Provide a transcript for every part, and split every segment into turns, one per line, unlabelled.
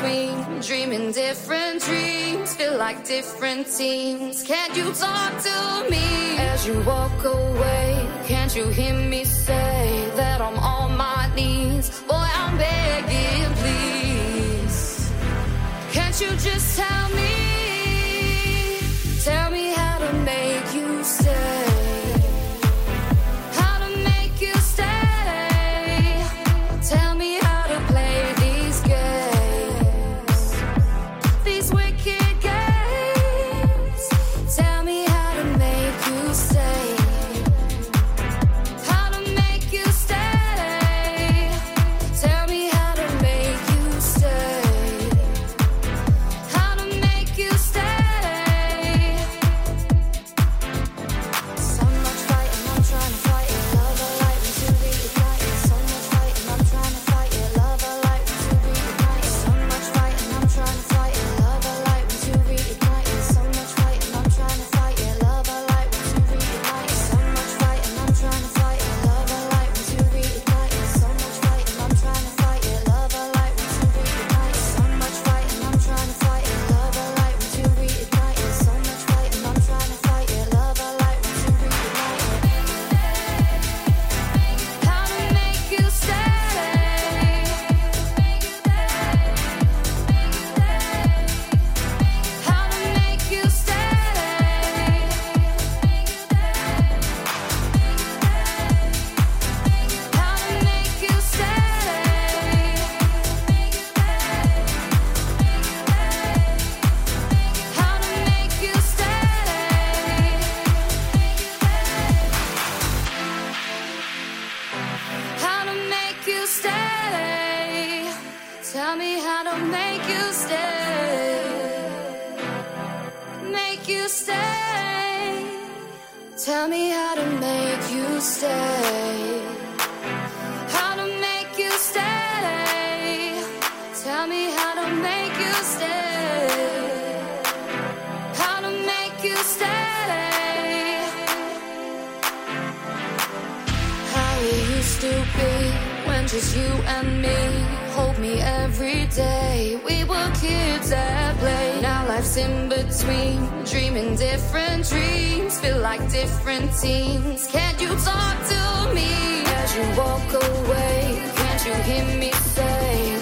between dreaming different dreams feel like different teams. Can't you talk to me? As you walk away can't you hear me say that i'm on my knees? Boy i'm begging please. Can't you just tell me me, hold me every day. We were kids at play, now life's in between. Dreaming different dreams, feel like different teens. Can't you talk to me as you walk away? Can't you hear me say?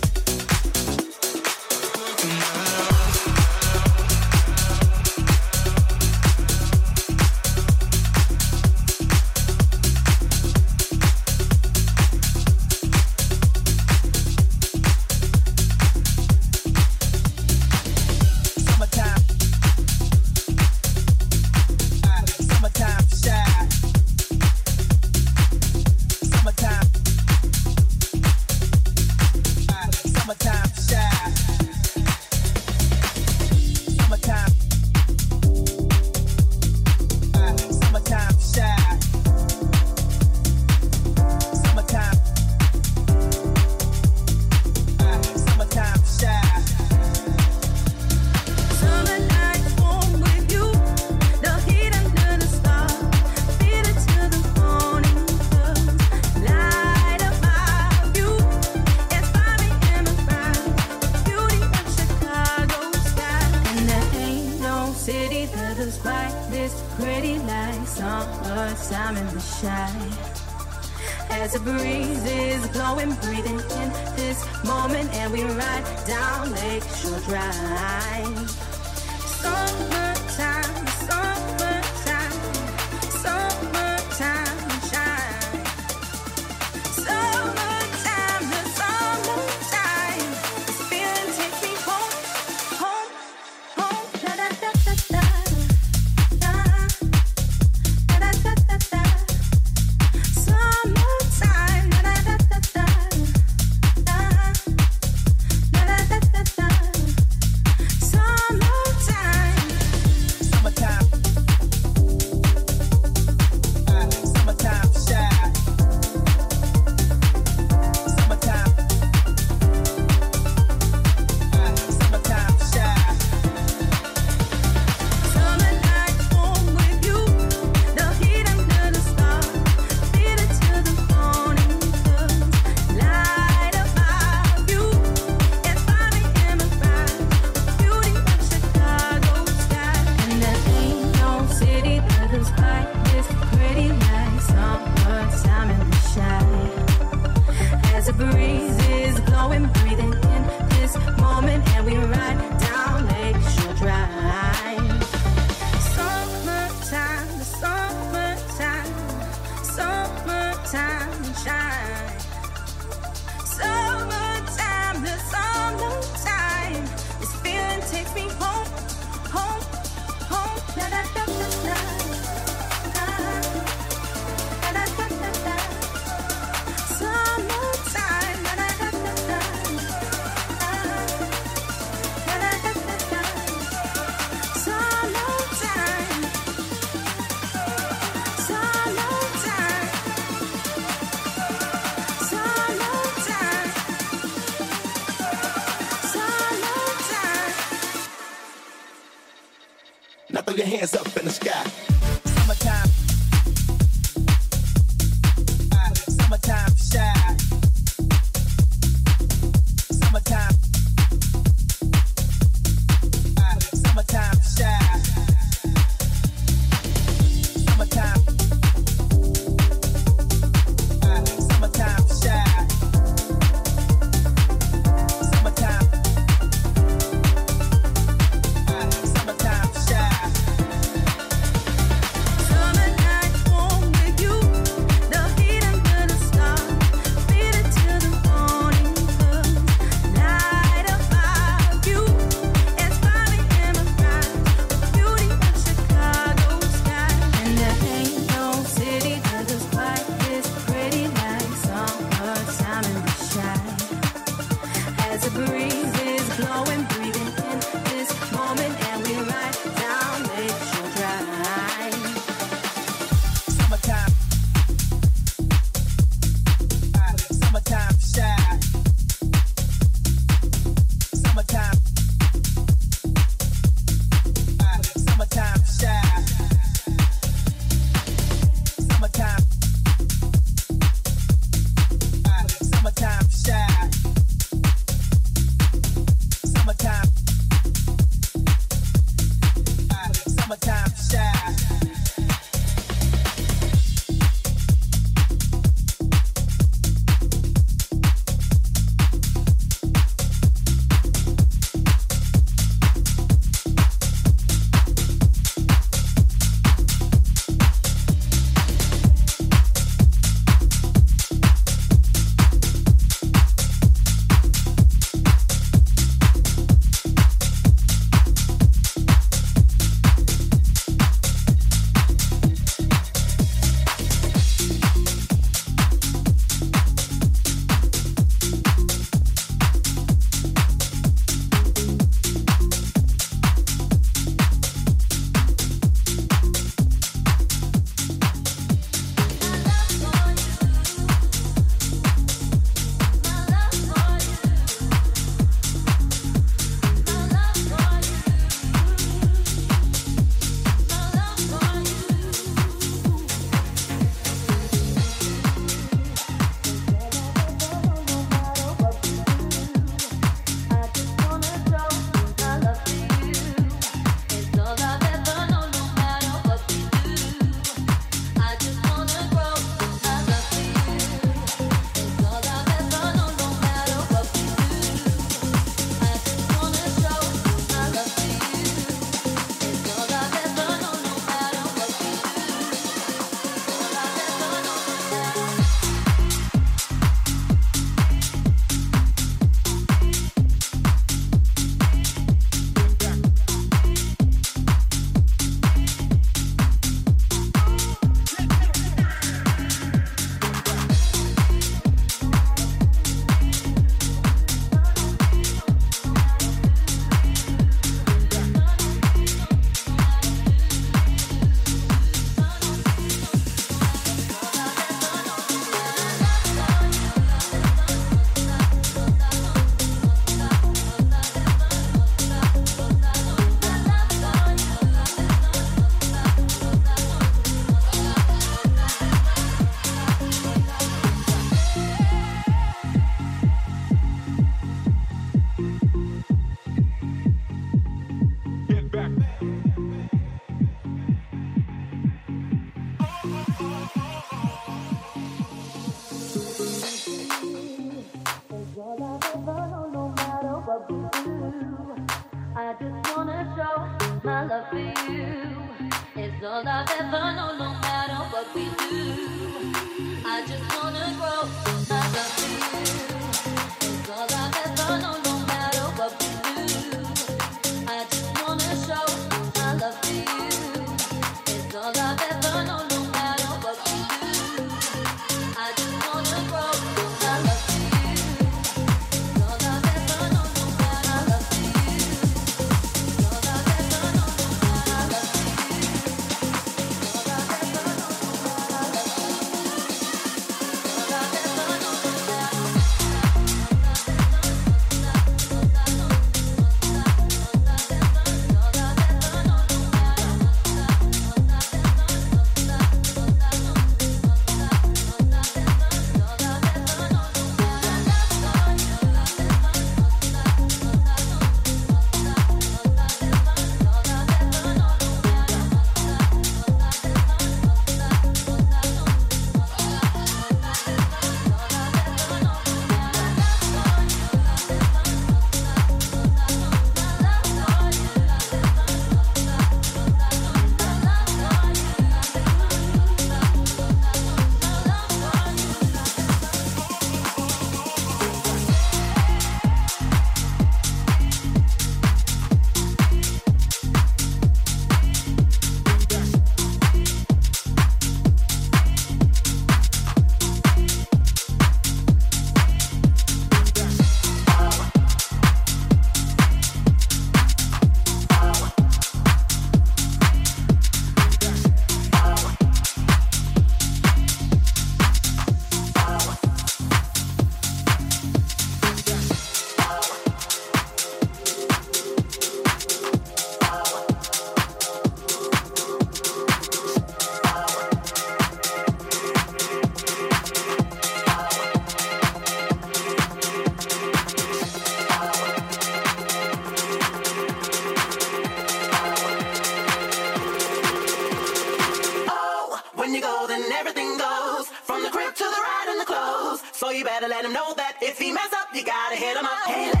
when you go, then everything goes. From the crib to the ride and the clothes. So you better let him know that if he mess up, you gotta hit him up. Hey,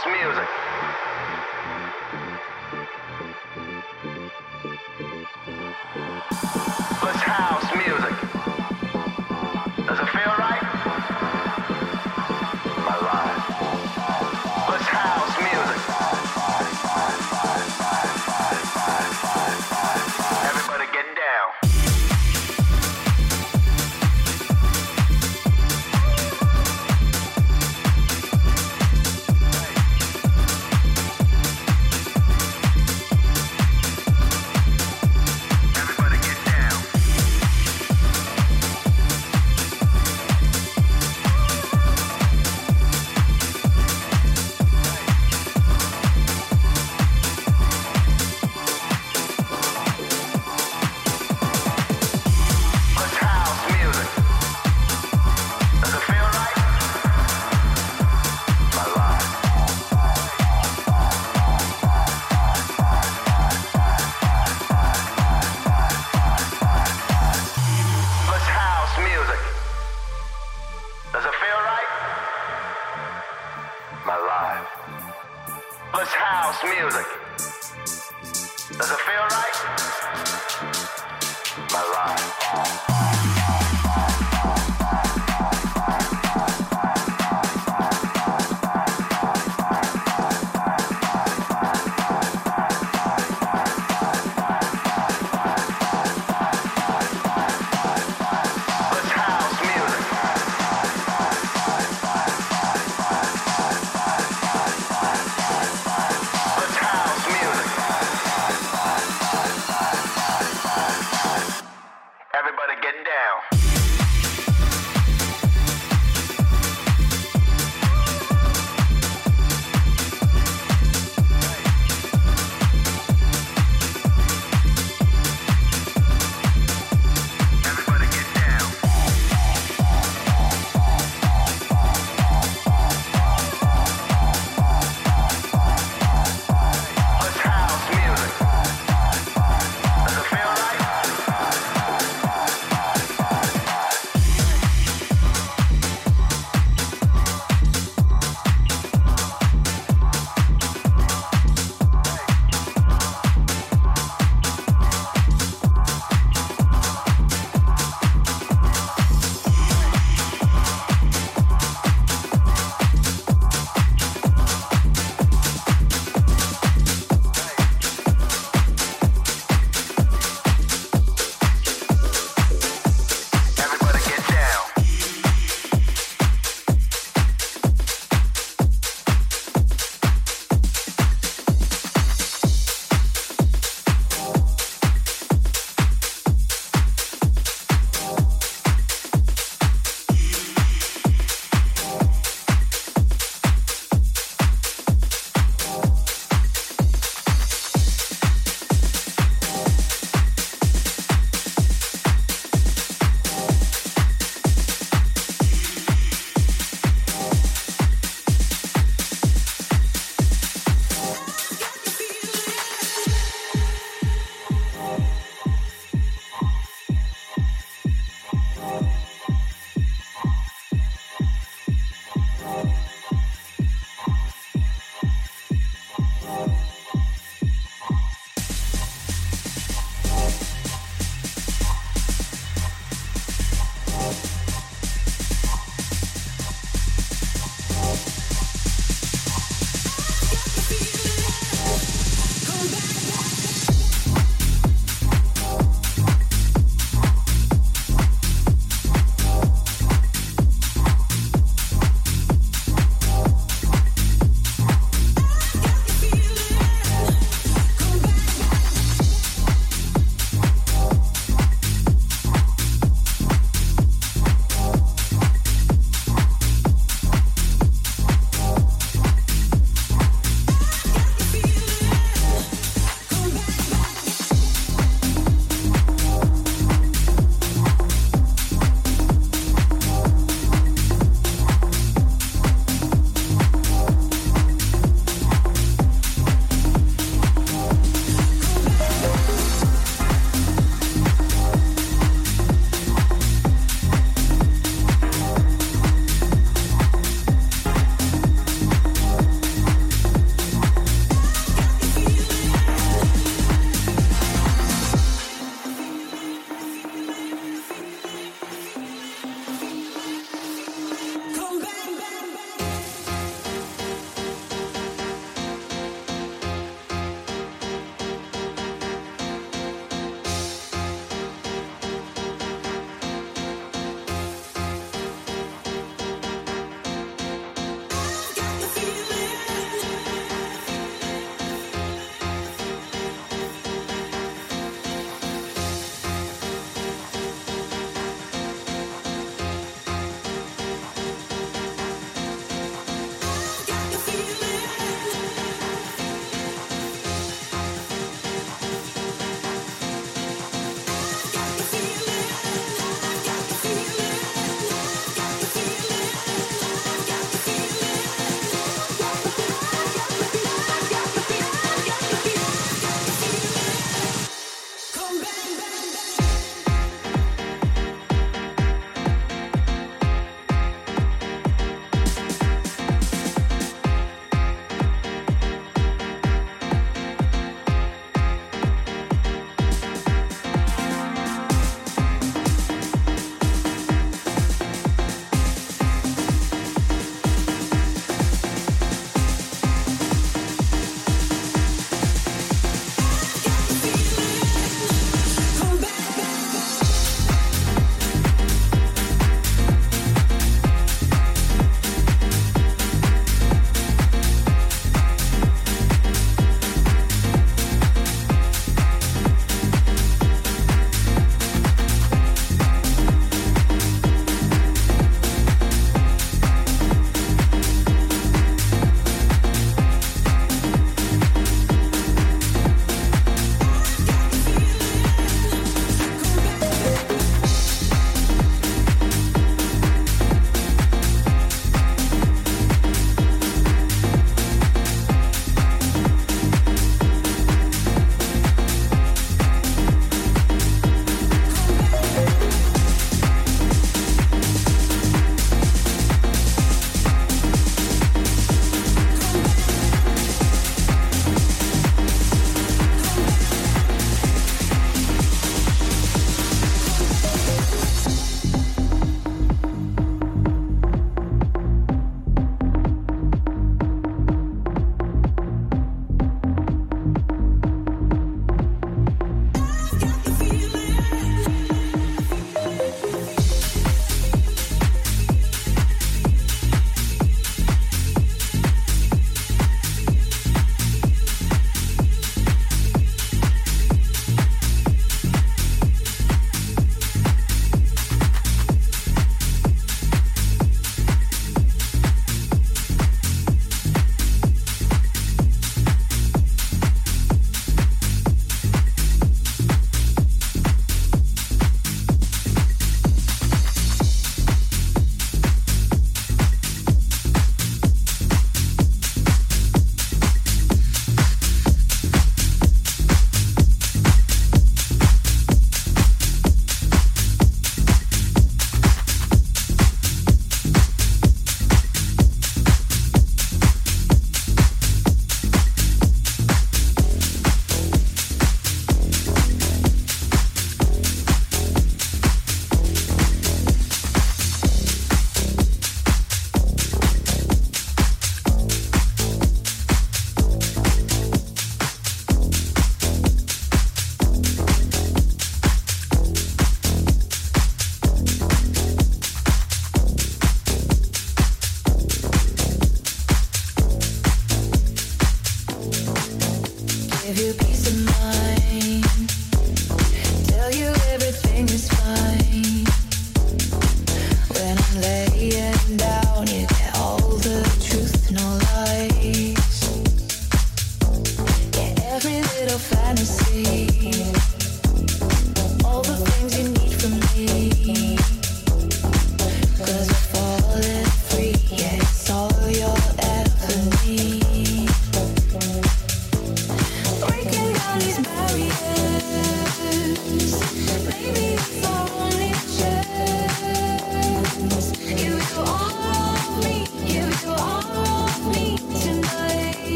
house music.